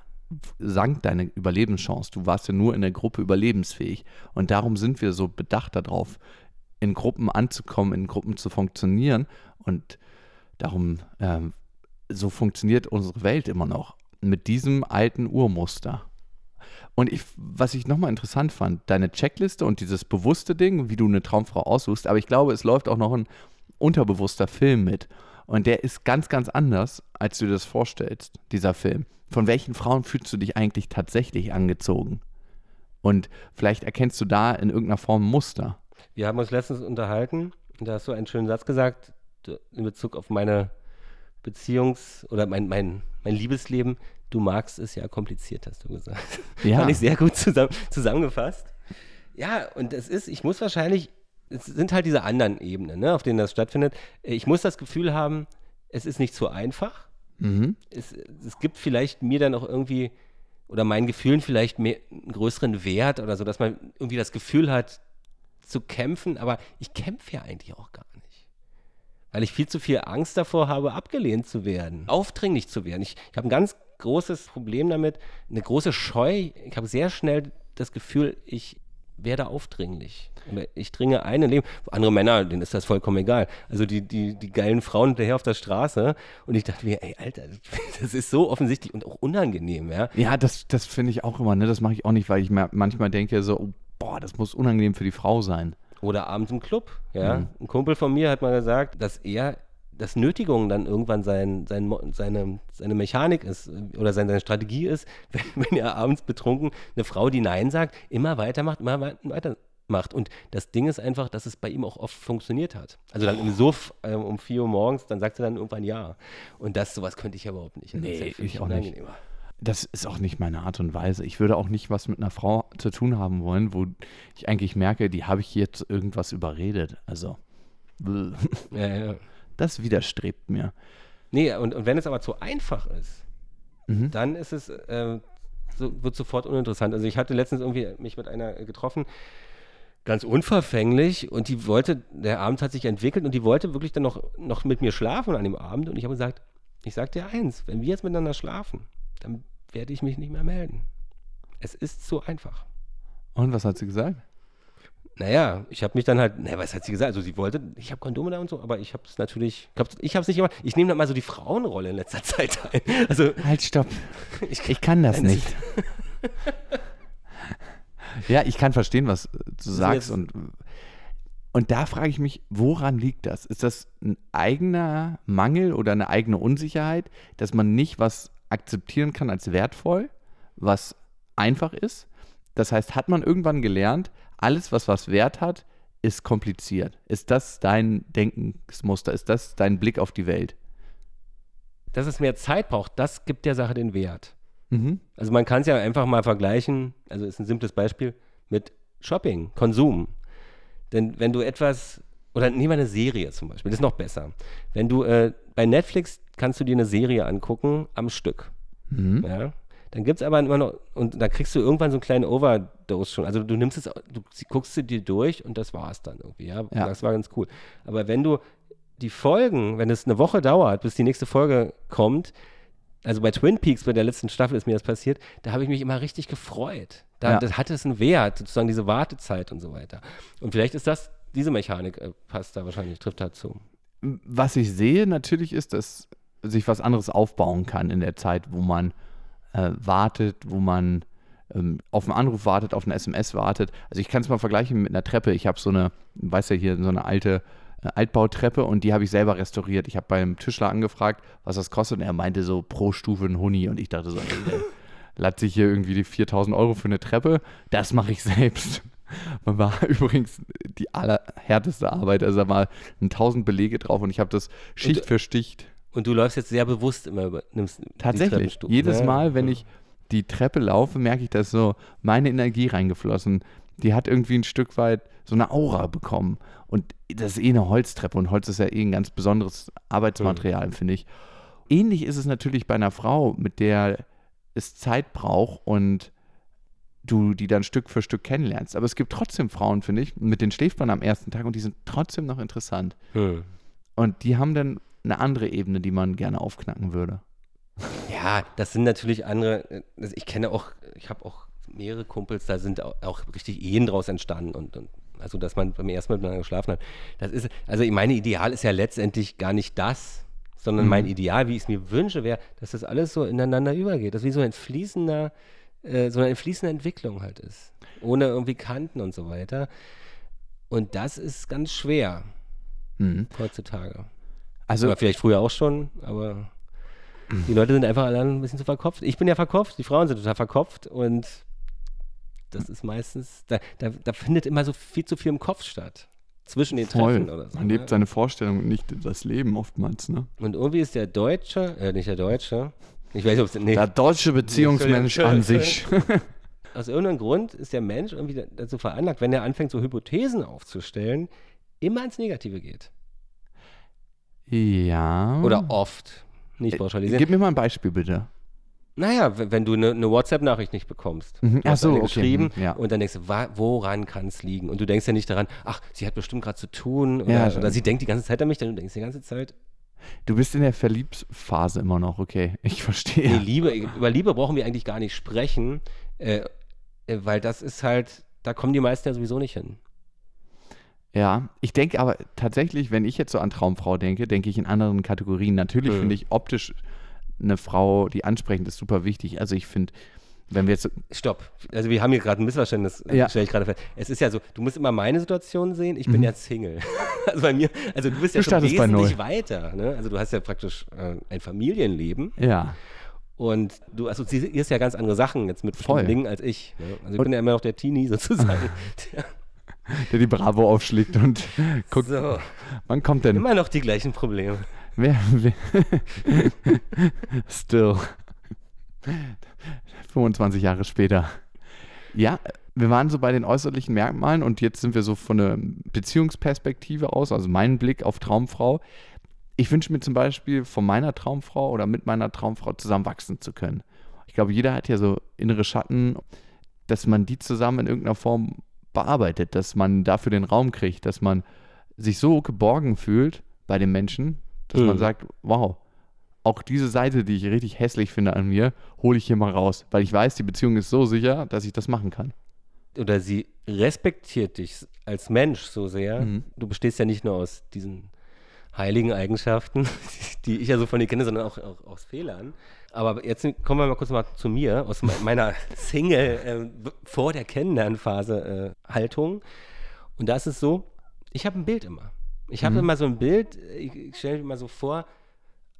B: sank deine Überlebenschance. Du warst ja nur in der Gruppe überlebensfähig. Und darum sind wir so bedacht darauf, in Gruppen anzukommen, in Gruppen zu funktionieren. Und darum, ähm, so funktioniert unsere Welt immer noch. Mit diesem alten Urmuster. Und ich, was ich nochmal interessant fand, deine Checkliste und dieses bewusste Ding, wie du eine Traumfrau aussuchst, aber ich glaube, es läuft auch noch ein unterbewusster Film mit. Und der ist ganz, ganz anders, als du dir das vorstellst, dieser Film. Von welchen Frauen fühlst du dich eigentlich tatsächlich angezogen? Und vielleicht erkennst du da in irgendeiner Form Muster.
C: Wir haben uns letztens unterhalten und da hast du einen schönen Satz gesagt in Bezug auf meine Beziehungs- oder mein, mein, mein Liebesleben. Du magst es ja kompliziert, hast du gesagt.
B: Ja.
C: Fand ich sehr gut zusammen, zusammengefasst. Ja, und es ist, ich muss wahrscheinlich, es sind halt diese anderen Ebenen, ne, auf denen das stattfindet. Ich muss das Gefühl haben, es ist nicht so einfach.
B: Mhm.
C: Es, es gibt vielleicht mir dann auch irgendwie oder meinen Gefühlen vielleicht mehr, einen größeren Wert oder so, dass man irgendwie das Gefühl hat, zu kämpfen, aber ich kämpfe ja eigentlich auch gar nicht. Weil ich viel zu viel Angst davor habe, abgelehnt zu werden, aufdringlich zu werden. Ich, ich habe ein ganz großes Problem damit, eine große Scheu. Ich habe sehr schnell das Gefühl, ich werde aufdringlich. Ich dringe ein in Leben. Andere Männer, denen ist das vollkommen egal. Also die, die, die geilen Frauen hinterher auf der Straße. Und ich dachte mir, ey, Alter, das ist so offensichtlich und auch unangenehm, ja.
B: Ja, das, das finde ich auch immer, ne? Das mache ich auch nicht, weil ich mir manchmal denke, so, oh, boah, das muss unangenehm für die Frau sein.
C: Oder abends im Club, ja.
B: Mhm.
C: Ein Kumpel von mir hat mal gesagt, dass er, dass Nötigung dann irgendwann sein, sein, seine, seine Mechanik ist äh, oder seine, seine Strategie ist, wenn, wenn er abends betrunken eine Frau, die Nein sagt, immer weitermacht, immer wei- weitermacht. Und das Ding ist einfach, dass es bei ihm auch oft funktioniert hat. Also dann im Suff ähm, um 4 Uhr morgens, dann sagt er dann irgendwann Ja. Und das, sowas könnte ich ja überhaupt nicht. Also das ist
B: Nee, ich auch nicht. Das ist auch nicht meine Art und Weise. Ich würde auch nicht was mit einer Frau zu tun haben wollen, wo ich eigentlich merke, die habe ich jetzt irgendwas überredet. Also.
C: Ja, ja.
B: Das widerstrebt mir.
C: Nee, und, und wenn es aber zu einfach ist,
B: Mhm.
C: dann ist es, äh, so, wird sofort uninteressant. Also ich hatte letztens irgendwie mich mit einer getroffen, ganz unverfänglich, und die wollte, der Abend hat sich entwickelt und die wollte wirklich dann noch, noch mit mir schlafen an dem Abend. Und ich habe gesagt, ich sag dir eins, wenn wir jetzt miteinander schlafen, dann werde ich mich nicht mehr melden. Es ist zu einfach.
B: Und was hat sie gesagt?
C: Naja, ich habe mich dann halt, naja, was hat sie gesagt? Also sie wollte, ich habe Kondome da und so, aber ich habe es natürlich, ich habe ich es nicht gemacht. Ich nehme dann mal so die Frauenrolle in letzter Zeit ein. Also
B: Halt, stopp.
C: ich,
B: Ich kann das nicht. ja, ich kann verstehen, was du sagst. Und, und da frage ich mich, woran liegt das? Ist das ein eigener Mangel oder eine eigene Unsicherheit, dass man nicht was akzeptieren kann als wertvoll, was einfach ist? Das heißt, hat man irgendwann gelernt, alles, was was Wert hat, ist kompliziert. Ist das dein Denkensmuster? Ist das dein Blick auf die Welt?
C: dass es mehr Zeit braucht, das gibt der Sache den Wert.
B: Mhm.
C: Also man kann es ja einfach mal vergleichen, also ist ein simples Beispiel, mit Shopping, Konsum. Denn wenn du etwas, oder nehmen wir eine Serie zum Beispiel, das ist noch besser. Wenn du, äh, bei Netflix kannst du dir eine Serie angucken am Stück.
B: Mhm.
C: Ja? Dann gibt es aber immer noch, und da kriegst du irgendwann so einen kleinen Overdose schon. Also du nimmst es, du guckst sie dir durch und das war es dann irgendwie, ja?
B: Ja.
C: Das war ganz cool. Aber wenn du die Folgen, wenn es eine Woche dauert, bis die nächste Folge kommt, also bei Twin Peaks, bei der letzten Staffel ist mir das passiert, da habe ich mich immer richtig gefreut. Da
B: Ja.
C: das hatte es einen Wert, sozusagen diese Wartezeit und so weiter. Und vielleicht ist das, diese Mechanik äh, passt da wahrscheinlich, trifft dazu.
B: Was ich sehe natürlich ist, dass sich was anderes aufbauen kann in der Zeit, wo man äh, wartet, wo man ähm, auf einen Anruf wartet, auf eine SMS wartet. Also ich kann es mal vergleichen mit einer Treppe. Ich habe so eine, weißt ja hier, so eine alte äh, Altbautreppe und die habe ich selber restauriert. Ich habe beim Tischler angefragt, was das kostet und er meinte so pro Stufe ein Huni und ich dachte so, ey, latze ich hier irgendwie die 4000 Euro für eine Treppe, das mache ich selbst. Man war übrigens die allerhärteste Arbeit. Also da waren 1000 Belege drauf und ich habe das Schicht
C: Und-
B: für Schicht.
C: Und du läufst jetzt sehr bewusst immer über, nimmst
B: Tatsächlich. Jedes? Mal, wenn ich die Treppe laufe, merke ich, dass so meine Energie reingeflossen. Die hat irgendwie ein Stück weit so eine Aura bekommen. Und das ist eh eine Holztreppe und Holz ist ja eh ein ganz besonderes Arbeitsmaterial, finde ich. Ähnlich ist es natürlich bei einer Frau, mit der es Zeit braucht und du die dann Stück für Stück kennenlernst. Aber es gibt trotzdem Frauen, finde ich, mit denen schläft man am ersten Tag und die sind trotzdem noch interessant.
C: Hm.
B: Und die haben dann eine andere Ebene, die man gerne aufknacken würde.
C: Ja, das sind natürlich andere. äh, Ich kenne auch, ich habe auch mehrere Kumpels, da sind auch, auch richtig Ehen draus entstanden und, und also dass man beim ersten Mal miteinander geschlafen hat. Das ist, also meine Ideal ist ja letztendlich gar nicht das, sondern mein Ideal, wie ich es mir wünsche, wäre, dass das alles so ineinander übergeht, dass wie so ein fließender, äh, so eine fließende Entwicklung halt ist, ohne irgendwie Kanten und so weiter. Und das ist ganz schwer
B: Mhm.
C: heutzutage.
B: Also,
C: Oder vielleicht früher auch schon, aber die Leute sind einfach alle ein bisschen zu verkopft. Ich bin ja verkopft, die Frauen sind total verkopft und das ist meistens, da, da, da findet immer so viel zu viel im Kopf statt. Zwischen den
B: voll.
C: Treffen oder so.
B: Man lebt
C: ne?
B: seine Vorstellung und nicht das Leben oftmals, ne?
C: Und irgendwie ist der Deutsche, äh, nicht der Deutsche, ich weiß nicht, ob es, nee,
B: Der deutsche Beziehungsmensch an sich.
C: aus irgendeinem Grund ist der Mensch irgendwie da- dazu veranlagt, wenn er anfängt, so Hypothesen aufzustellen, immer ins Negative geht.
B: Ja.
C: Oder oft. Nicht pauschalisieren.
B: Gib mir mal ein Beispiel, bitte.
C: Naja, wenn du eine ne, WhatsApp-Nachricht nicht bekommst.
B: Mhm.
C: Du
B: Ach so, okay,
C: geschrieben
B: mhm, ja.
C: und dann denkst du, woran kann es liegen? Und du denkst ja nicht daran, ach, sie hat bestimmt gerade zu tun oder,
B: Ja,
C: oder sie denkt die ganze Zeit an mich, dann du denkst die ganze Zeit,
B: Du bist in der Verliebsphase immer noch, okay. Ich verstehe.
C: nee, Liebe, über Liebe brauchen wir eigentlich gar nicht sprechen, äh, äh, weil das ist halt, da kommen die meisten ja sowieso nicht hin.
B: Ja, ich denke aber tatsächlich, wenn ich jetzt so an Traumfrau denke, denke ich in anderen Kategorien. Natürlich
C: Mhm.
B: finde ich optisch eine Frau, die ansprechend ist, super wichtig. Also ich finde, wenn wir jetzt,
C: Stopp. Also wir haben hier gerade ein Missverständnis, äh,
B: Ja.
C: stelle ich gerade fest. Es ist ja so, du musst immer meine Situation sehen, ich bin ja Single. also bei mir, also du bist ja
B: Mhm. Du
C: schon wesentlich weiter. Ne? Also du hast ja praktisch äh, ein Familienleben.
B: ja,
C: Und du assoziierst ja ganz andere Sachen jetzt mit
B: Voll.
C: Dingen als ich. Ne? Also ich
B: Und-
C: bin ja immer noch der Teenie sozusagen. Der,
B: die Bravo aufschlägt und guckt,
C: so,
B: wann kommt denn?
C: immer noch die gleichen Probleme.
B: Wer, wer Still. 25 Jahre später. Ja, wir waren so bei den äußerlichen Merkmalen und jetzt sind wir so von der Beziehungsperspektive aus, also mein Blick auf Traumfrau. Ich wünsche mir zum Beispiel von meiner Traumfrau oder mit meiner Traumfrau zusammen wachsen zu können. Ich glaube, jeder hat ja so innere Schatten, dass man die zusammen in irgendeiner Form bearbeitet, dass man dafür den Raum kriegt, dass man sich so geborgen fühlt bei den Menschen, dass man
C: Mhm.
B: sagt, wow, auch diese Seite, die ich richtig hässlich finde an mir, hole ich hier mal raus, weil ich weiß, die Beziehung ist so sicher, dass ich das machen kann.
C: Oder sie respektiert dich als Mensch so sehr.
B: Mhm.
C: Du bestehst ja nicht nur aus diesen heiligen Eigenschaften, die ich ja so von dir kenne, sondern auch, auch aus Fehlern. Aber jetzt kommen wir mal kurz mal zu mir, aus me- meiner Single äh, vor der Kennenlernphase äh, Haltung. Und da ist es so, ich habe ein Bild immer. Ich habe
B: Mhm.
C: immer so ein Bild, ich, ich stelle mir mal so vor,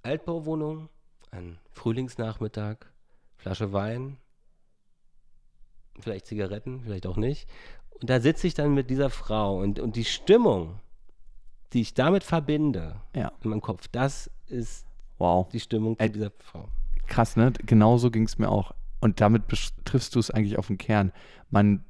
C: Altbauwohnung, ein Frühlingsnachmittag, Flasche Wein, vielleicht Zigaretten, vielleicht auch nicht. Und da sitze ich dann mit dieser Frau und, und die Stimmung, die ich damit verbinde
B: Ja,
C: in meinem Kopf, das ist
B: wow.
C: die Stimmung zu dieser Frau.
B: Krass, ne? Genauso ging es mir auch. Und damit triffst du es eigentlich auf den Kern. Man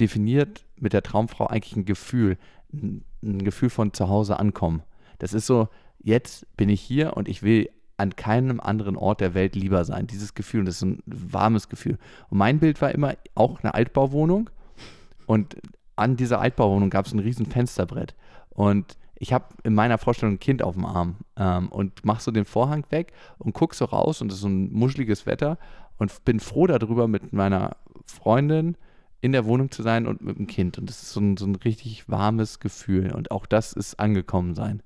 B: definiert mit der Traumfrau eigentlich ein Gefühl, ein, ein Gefühl von zu Hause ankommen. Das ist so, jetzt bin ich hier und ich will an keinem anderen Ort der Welt lieber sein. Dieses Gefühl, das ist ein warmes Gefühl. Und mein Bild war immer auch eine Altbauwohnung und an dieser Altbauwohnung gab es ein riesen Fensterbrett. Und ich habe in meiner Vorstellung ein Kind auf dem Arm ähm, und mach so den Vorhang weg und guck so raus und es ist so ein muscheliges Wetter und bin froh darüber, mit meiner Freundin in der Wohnung zu sein und mit dem Kind. Und das ist so ein, so ein richtig warmes Gefühl. Und auch das ist angekommen sein.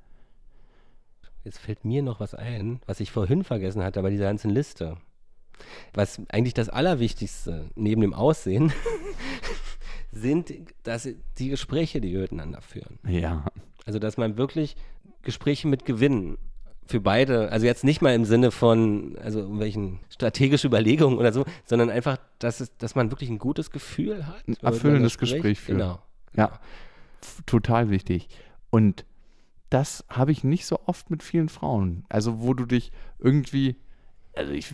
C: Jetzt fällt mir noch was ein, was ich vorhin vergessen hatte bei dieser ganzen Liste. Was eigentlich das Allerwichtigste neben dem Aussehen sind dass die Gespräche, die wir miteinander führen.
B: Ja.
C: Also, dass man wirklich Gespräche mit Gewinnen für beide, also jetzt nicht mal im Sinne von, also irgendwelchen strategischen Überlegungen oder so, sondern einfach, dass, es, dass man wirklich ein gutes Gefühl hat.
B: Ein erfüllendes Gespräch führt.
C: Genau.
B: Ja, total wichtig. Und das habe ich nicht so oft mit vielen Frauen. Also, wo du dich irgendwie also ich,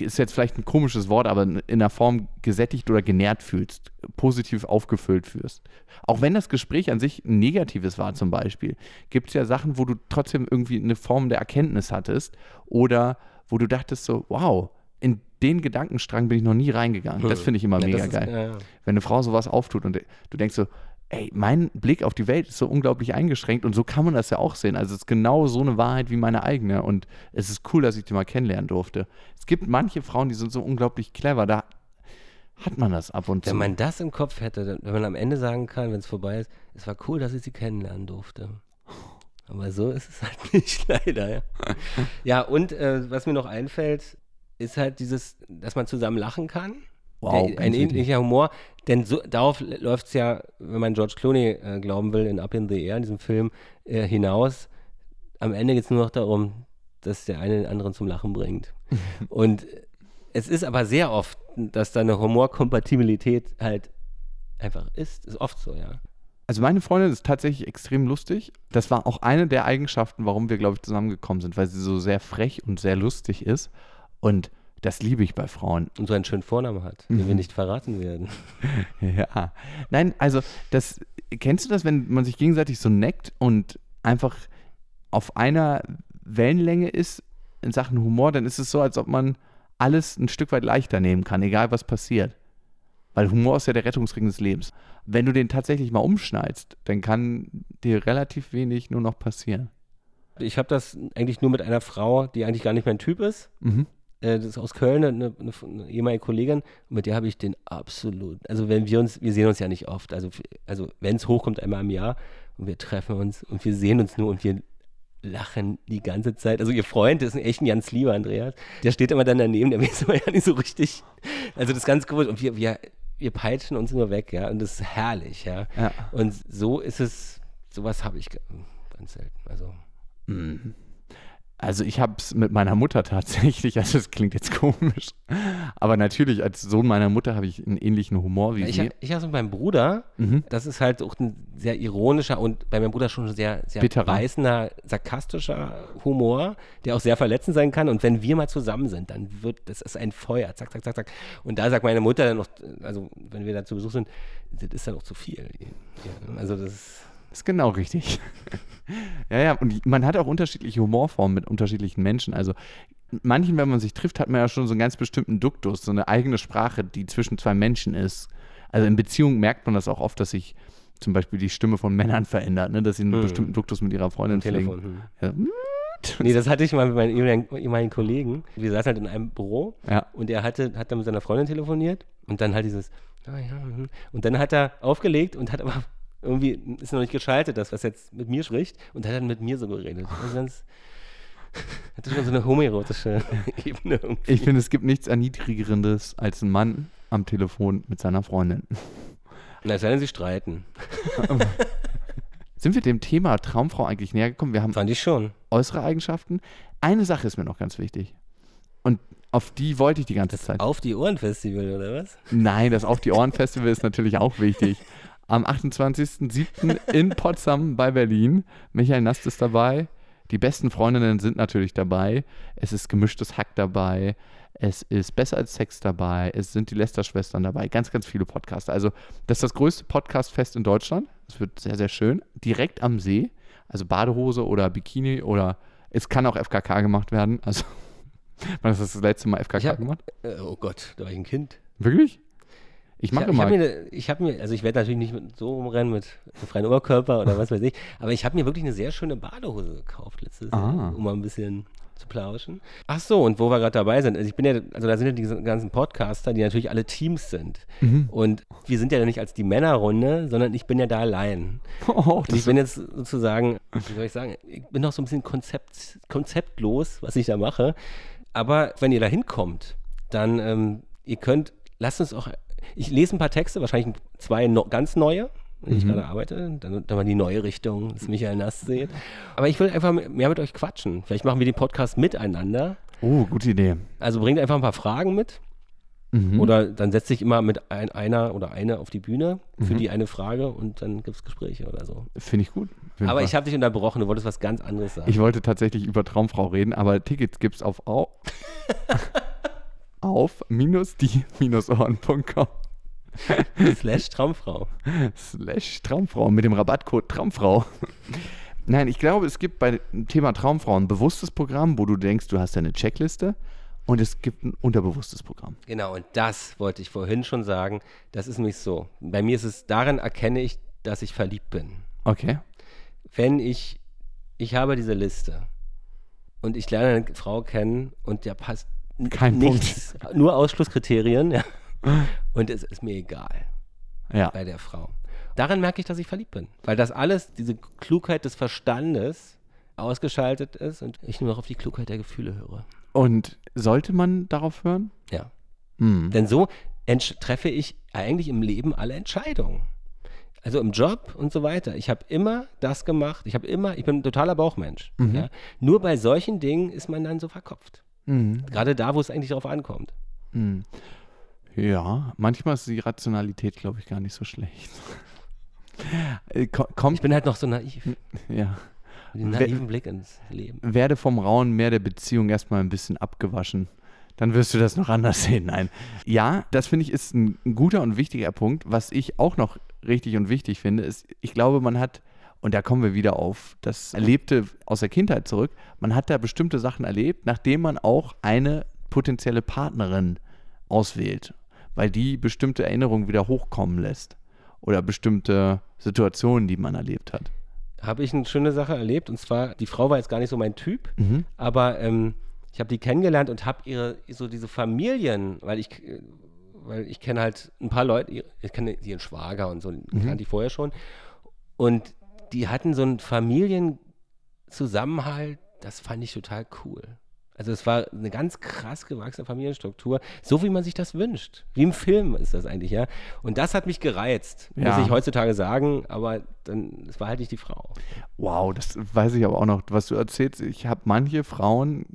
B: ist jetzt vielleicht ein komisches Wort, aber in der Form gesättigt oder genährt fühlst, positiv aufgefüllt fühlst. Auch wenn das Gespräch an sich ein negatives war zum Beispiel, gibt es ja Sachen, wo du trotzdem irgendwie eine Form der Erkenntnis hattest oder wo du dachtest so, wow, in den Gedankenstrang bin ich noch nie reingegangen. Das hm. finde ich immer ja, mega ist, geil. Ja, ja. Wenn eine Frau sowas auftut und du denkst so, ey, mein Blick auf die Welt ist so unglaublich eingeschränkt und so kann man das ja auch sehen. Also es ist genau so eine Wahrheit wie meine eigene und es ist cool, dass ich die mal kennenlernen durfte. Es gibt manche Frauen, die sind so unglaublich clever, da hat man das ab und
C: zu. Wenn man das im Kopf hätte, wenn man am Ende sagen kann, wenn es vorbei ist, es war cool, dass ich sie kennenlernen durfte. Aber so ist es halt nicht, leider. Ja, und äh, was mir noch einfällt, ist halt dieses, dass man zusammen lachen kann. Wow, der, ein ähnlicher Humor, denn so, darauf läuft es ja, wenn man George Clooney äh, glauben will, in Up in the Air, in diesem Film, äh, hinaus. Am Ende geht es nur noch darum, dass der eine den anderen zum Lachen bringt. Und es ist aber sehr oft, dass da eine Humorkompatibilität halt einfach ist. Ist oft so, ja.
B: Also meine Freundin ist tatsächlich extrem lustig. Das war auch eine der Eigenschaften, warum wir, glaube ich, zusammengekommen sind, weil sie so sehr frech und sehr lustig ist. Und das liebe ich bei Frauen.
C: Und so einen schönen Vornamen hat, den wir nicht verraten werden.
B: ja. Nein, also das, kennst du das, wenn man sich gegenseitig so neckt und einfach auf einer Wellenlänge ist in Sachen Humor, dann ist es so, als ob man alles ein Stück weit leichter nehmen kann, egal was passiert. Weil Humor ist ja der Rettungsring des Lebens. Wenn du den tatsächlich mal umschneidest, dann kann dir relativ wenig nur noch passieren.
C: Ich habe das eigentlich nur mit einer Frau, die eigentlich gar nicht mein Typ ist. Mhm das ist aus Köln, eine, eine, eine ehemalige Kollegin, und mit der habe ich den absolut, also wenn wir uns, wir sehen uns ja nicht oft, also, also wenn es hochkommt, einmal im Jahr und wir treffen uns und wir sehen uns nur und wir lachen die ganze Zeit. Also ihr Freund ist ein echt ein ganz lieber Andreas. Der steht immer dann daneben, der weiß immer ja nicht so richtig. Also das ist ganz cool. Und wir, wir, wir peitschen uns nur weg, ja. Und das ist herrlich, ja. ja. Und so ist es, sowas habe ich ganz selten. Also.
B: Mhm. Also ich habe es mit meiner Mutter tatsächlich, also das klingt jetzt komisch, aber natürlich als Sohn meiner Mutter habe ich einen ähnlichen Humor wie
C: ich,
B: sie.
C: Ich habe es mit meinem Bruder, mhm. das ist halt auch ein sehr ironischer und bei meinem Bruder schon sehr, sehr
B: Bitterer.
C: beißender, sarkastischer Humor, der auch sehr verletzend sein kann und wenn wir mal zusammen sind, dann wird, das ist ein Feuer, zack, zack, zack, zack. Und da sagt meine Mutter dann noch, also wenn wir da zu Besuch sind, das ist dann auch zu viel. Also das ist
B: ist genau richtig. ja, ja, und man hat auch unterschiedliche Humorformen mit unterschiedlichen Menschen. Also manchen, wenn man sich trifft, hat man ja schon so einen ganz bestimmten Duktus, so eine eigene Sprache, die zwischen zwei Menschen ist. Also in Beziehungen merkt man das auch oft, dass sich zum Beispiel die Stimme von Männern verändert, ne? dass sie einen hm. bestimmten Duktus mit ihrer Freundin Telefon, hm.
C: ja. Nee, das hatte ich mal mit meinen ehemaligen Kollegen. Wir saßen halt in einem Büro ja. und er hatte, hat dann mit seiner Freundin telefoniert und dann halt dieses, ah ja, hm. und dann hat er aufgelegt und hat aber irgendwie ist noch nicht geschaltet, das, was jetzt mit mir spricht. Und er hat dann mit mir so geredet. Also ganz, hatte schon so eine homoerotische Ebene. Irgendwie.
B: Ich finde, es gibt nichts Erniedrigerendes als ein Mann am Telefon mit seiner Freundin.
C: Na, es sei denn, sie streiten.
B: Sind wir dem Thema Traumfrau eigentlich näher gekommen? Wir haben
C: Fand ich schon.
B: äußere Eigenschaften. Eine Sache ist mir noch ganz wichtig. Und auf die wollte ich die ganze Zeit.
C: Auf die Ohrenfestival oder was?
B: Nein, das Auf die Ohrenfestival ist natürlich auch wichtig am 28.07. in Potsdam bei Berlin. Michael Nast ist dabei. Die besten Freundinnen sind natürlich dabei. Es ist gemischtes Hack dabei. Es ist besser als Sex dabei. Es sind die Lester-Schwestern dabei. Ganz, ganz viele Podcasts. Also, das ist das größte Podcast-Fest in Deutschland. Es wird sehr, sehr schön. Direkt am See. Also Badehose oder Bikini oder Es kann auch FKK gemacht werden. Also, wann hast du das letzte Mal FKK
C: hab-
B: gemacht?
C: Äh, oh Gott, da war ich ein Kind.
B: Wirklich? Ich mache
C: hab- ich
B: mal.
C: habe mir, ne- hab mir, also ich werde natürlich nicht so rumrennen mit freien Oberkörper oder was weiß ich, aber ich habe mir wirklich eine sehr schöne Badehose gekauft letztes
B: Ah.
C: Jahr, um mal ein bisschen zu plauschen. Ach so, und wo wir gerade dabei sind, also ich bin ja, also da sind ja diese ganzen Podcaster, die natürlich alle Teams sind.
B: Mhm.
C: Und wir sind ja nicht als die Männerrunde, sondern ich bin ja da allein.
B: oh,
C: Und ich bin jetzt sozusagen, wie soll ich sagen, ich bin noch so ein bisschen konzept, konzeptlos, was ich da mache. Aber wenn ihr da hinkommt, dann, ähm, ihr könnt, lasst uns auch, ich lese ein paar Texte, wahrscheinlich zwei no, ganz neue, wenn ich gerade arbeite, dann, dann mal die neue Richtung, das Michael Nass sehen. Aber ich will einfach mehr mit euch quatschen. Vielleicht machen wir den Podcast miteinander.
B: oh, gute Idee.
C: Also bringt einfach ein paar Fragen mit.
B: Mhm.
C: Oder dann setzt sich immer mit ein, einer oder eine auf die Bühne für die eine Frage und dann gibt es Gespräche oder so.
B: Finde ich gut. Jeden
C: Aber ich habe dich unterbrochen, du wolltest was ganz anderes sagen.
B: Ich wollte tatsächlich über Traumfrau reden, aber Tickets gibt es auf au auf minus die minus ohren.com
C: Slash Traumfrau.
B: slash Traumfrau mit dem Rabattcode Traumfrau. Nein, ich glaube, es gibt bei dem Thema Traumfrau ein bewusstes Programm, wo du denkst, du hast eine Checkliste und es gibt ein unterbewusstes Programm.
C: Genau, und das wollte ich vorhin schon sagen. Das ist nämlich so. Bei mir ist es, daran erkenne ich, dass ich verliebt bin.
B: Okay.
C: Wenn ich, ich habe diese Liste und ich lerne eine Frau kennen und der passt
B: Kein
C: nichts, nur Ausschlusskriterien, ja. Und es ist mir egal
B: Ja.
C: bei der Frau. Daran merke ich, dass ich verliebt bin. Weil das alles, diese Klugheit des Verstandes ausgeschaltet ist und ich nur noch auf die Klugheit der Gefühle höre.
B: Und sollte man darauf hören?
C: Ja.
B: Hm.
C: Denn so treffe ich eigentlich im Leben alle Entscheidungen. Also im Job und so weiter. Ich habe immer das gemacht. Ich habe immer, ich bin ein totaler Bauchmensch. Ja? Nur bei solchen Dingen ist man dann so verkopft.
B: Mhm.
C: Gerade da, wo es eigentlich darauf ankommt.
B: Mhm. Ja, manchmal ist die Rationalität, glaube ich, gar nicht so schlecht. Äh, ko-
C: Ich
B: Kommt,
C: bin halt noch so naiv.
B: ja.
C: Mit dem
B: Wer-
C: naiven Blick ins Leben.
B: Werde vom rauen Meer der Beziehung erstmal ein bisschen abgewaschen. Dann wirst du das noch anders sehen. Nein. Ja, das finde ich ist ein guter und wichtiger Punkt. Was ich auch noch richtig und wichtig finde, ist, ich glaube, man hat, und da kommen wir wieder auf das Erlebte aus der Kindheit zurück, man hat da bestimmte Sachen erlebt, nachdem man auch eine potenzielle Partnerin auswählt, weil die bestimmte Erinnerungen wieder hochkommen lässt. Oder bestimmte Situationen, die man erlebt hat.
C: Habe ich eine schöne Sache erlebt. Und zwar, die Frau war jetzt gar nicht so mein Typ. Aber ähm, ich habe die kennengelernt und habe ihre, so diese Familien, weil ich, weil ich kenne halt ein paar Leute, ich kenne ihren Schwager und so, den kannte ich vorher schon. Und die hatten so einen Familienzusammenhalt, das fand ich total cool. Also es war eine ganz krass gewachsene Familienstruktur, so wie man sich das wünscht. Wie im Film ist das eigentlich, ja. Und das hat mich gereizt,
B: Ja.
C: muss ich heutzutage sagen, aber dann, es war halt nicht die Frau.
B: Wow, das weiß ich aber auch noch, was du erzählst. Ich habe manche Frauen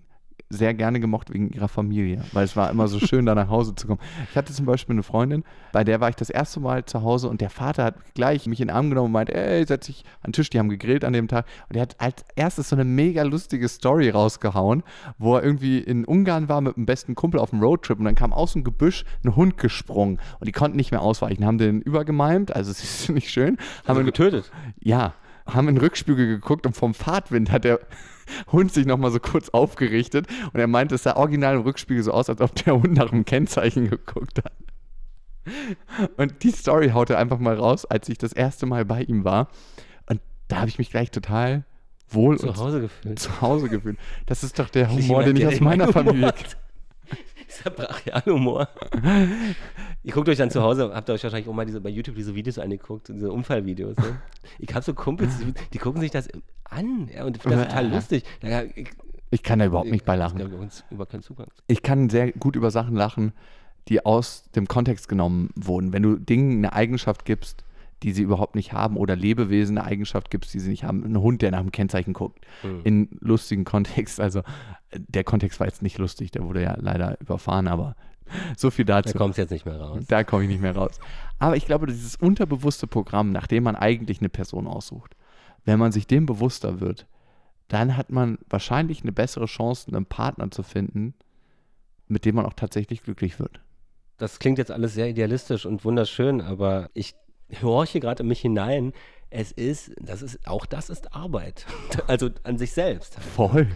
B: sehr gerne gemocht wegen ihrer Familie, weil es war immer so schön, da nach Hause zu kommen. Ich hatte zum Beispiel eine Freundin, bei der war ich das erste Mal zu Hause und der Vater hat gleich mich in den Arm genommen und meinte, ey, setz dich an den Tisch, die haben gegrillt an dem Tag. Und er hat als erstes so eine mega lustige Story rausgehauen, wo er irgendwie in Ungarn war mit dem besten Kumpel auf dem Roadtrip und dann kam aus dem Gebüsch ein Hund gesprungen und die konnten nicht mehr ausweichen, haben den übergemeimt, also es ist nicht schön, haben ihn
C: getötet.
B: ja, haben in den Rückspiegel geguckt und vom Fahrtwind hat der Hund sich nochmal so kurz aufgerichtet und er meinte, es sah original im Rückspiegel so aus, als ob der Hund nach einem Kennzeichen geguckt hat. Und die Story haut er einfach mal raus, als ich das erste Mal bei ihm war. Und da habe ich mich gleich total wohl
C: Zu
B: und
C: Hause gefühlt.
B: zu Hause gefühlt. Das ist doch der Humor, den ich aus meiner Familie
C: hat. Dieser Brachialhumor. Ihr guckt euch dann zu Hause, habt ihr euch wahrscheinlich auch mal diese, bei YouTube diese Videos angeguckt, diese Unfallvideos. Ne? Ich habe so Kumpels, die, die gucken sich das an ja, und das total lustig. Da, ich,
B: Ich kann da überhaupt nicht bei lachen. ich kann sehr gut über Sachen lachen, die aus dem Kontext genommen wurden. Wenn du Dingen eine Eigenschaft gibst, die sie überhaupt nicht haben, oder Lebewesen eine Eigenschaft gibst, die sie nicht haben, ein Hund, der nach dem Kennzeichen guckt,
C: Mhm.
B: in lustigen Kontext. Also der Kontext war jetzt nicht lustig, der wurde ja leider überfahren, aber so viel
C: Da
B: dazu.
C: kommt es jetzt nicht mehr raus.
B: Da komme ich nicht mehr raus. Aber ich glaube, dieses unterbewusste Programm, nachdem man eigentlich eine Person aussucht, wenn man sich dem bewusster wird, dann hat man wahrscheinlich eine bessere Chance, einen Partner zu finden, mit dem man auch tatsächlich glücklich wird.
C: Das klingt jetzt alles sehr idealistisch und wunderschön, aber ich horche gerade in mich hinein. es ist, das ist, auch das ist Arbeit. Also an sich selbst.
B: Voll.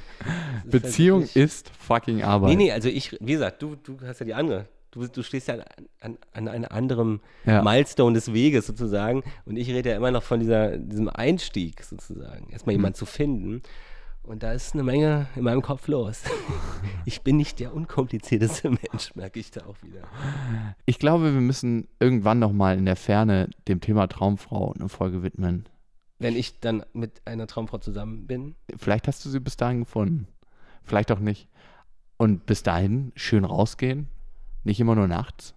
C: ist
B: Beziehung
C: halt
B: ist fucking Arbeit.
C: Nee, nee, also ich, wie gesagt, du, du hast ja die andere. Du, du stehst ja an, an, an einem anderen
B: Ja.
C: Milestone des Weges sozusagen. Und ich rede ja immer noch von dieser, diesem Einstieg sozusagen. Erstmal
B: Mhm.
C: jemanden zu finden. Und da ist eine Menge in meinem Kopf los. Ich bin nicht der unkomplizierteste Mensch, merke ich da auch wieder.
B: Ich glaube, wir müssen irgendwann nochmal in der Ferne dem Thema Traumfrau eine Folge widmen.
C: Wenn ich dann mit einer Traumfrau zusammen bin,
B: Vielleicht hast du sie bis dahin gefunden. Vielleicht auch nicht. Und bis dahin schön rausgehen. Nicht immer nur nachts.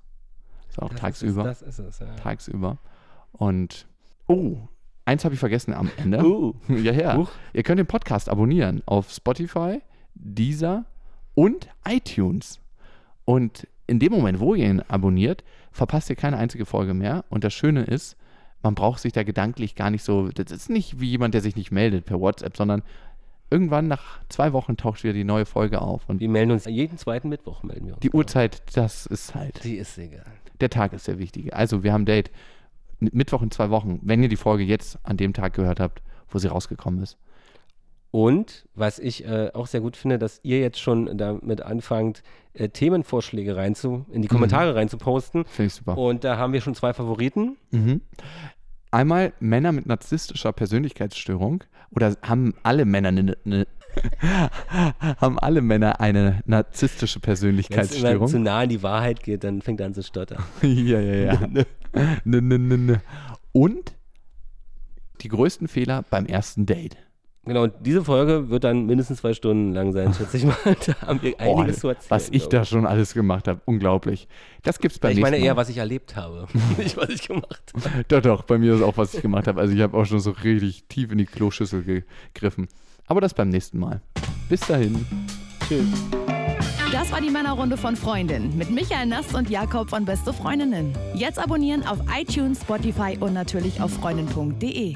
B: Sondern auch
C: das
B: tagsüber.
C: Ist das ist es, ja.
B: Tagsüber. Und, oh, eins habe ich vergessen am Ende.
C: Uh,
B: Ja, ja.
C: Huch.
B: Ihr könnt den Podcast abonnieren auf Spotify, Deezer und iTunes. Und in dem Moment, wo ihr ihn abonniert, verpasst ihr keine einzige Folge mehr. Und das Schöne ist, man braucht sich da gedanklich gar nicht so, das ist nicht wie jemand, der sich nicht meldet per WhatsApp, sondern irgendwann nach zwei Wochen taucht wieder die neue Folge auf. Und
C: wir melden uns jeden zweiten Mittwoch, melden wir uns.
B: die Uhrzeit, das ist halt,
C: Die ist egal.
B: der Tag ist der wichtige. Also wir haben Date Mittwoch in zwei Wochen, wenn ihr die Folge jetzt an dem Tag gehört habt, wo sie rausgekommen ist.
C: Und was ich äh, auch sehr gut finde, dass ihr jetzt schon damit anfangt, äh, Themenvorschläge reinzu, in die Kommentare reinzuposten.
B: Finde ich super.
C: Und da haben wir schon zwei Favoriten.
B: Mhm. Einmal Männer mit narzisstischer Persönlichkeitsstörung oder haben alle Männer eine, eine haben alle Männer eine narzisstische
C: Wenn es zu
B: Persönlichkeitsstörung?
C: nah an die Wahrheit geht, dann fängt er an zu stottern.
B: ja, ja, ja. ne, ne, ne, ne. Und die größten Fehler beim ersten Date.
C: Genau, und diese Folge wird dann mindestens zwei Stunden lang sein, schätze ich mal. Da haben wir einiges zu erzählen.
B: was ich da schon alles gemacht habe, unglaublich. Das gibt's beim
C: Ich meine eher, was ich erlebt habe, nicht was ich gemacht habe.
B: Doch, doch, bei mir ist auch, was ich gemacht habe. Also ich habe auch schon so richtig tief in die Kloschüssel gegriffen. Aber das beim nächsten Mal. Bis dahin.
C: Tschüss.
A: Das war die Männerrunde von Freundin mit Michael Nast und Jakob von Beste Freundinnen. Jetzt abonnieren auf iTunes, Spotify und natürlich auf freundin.de.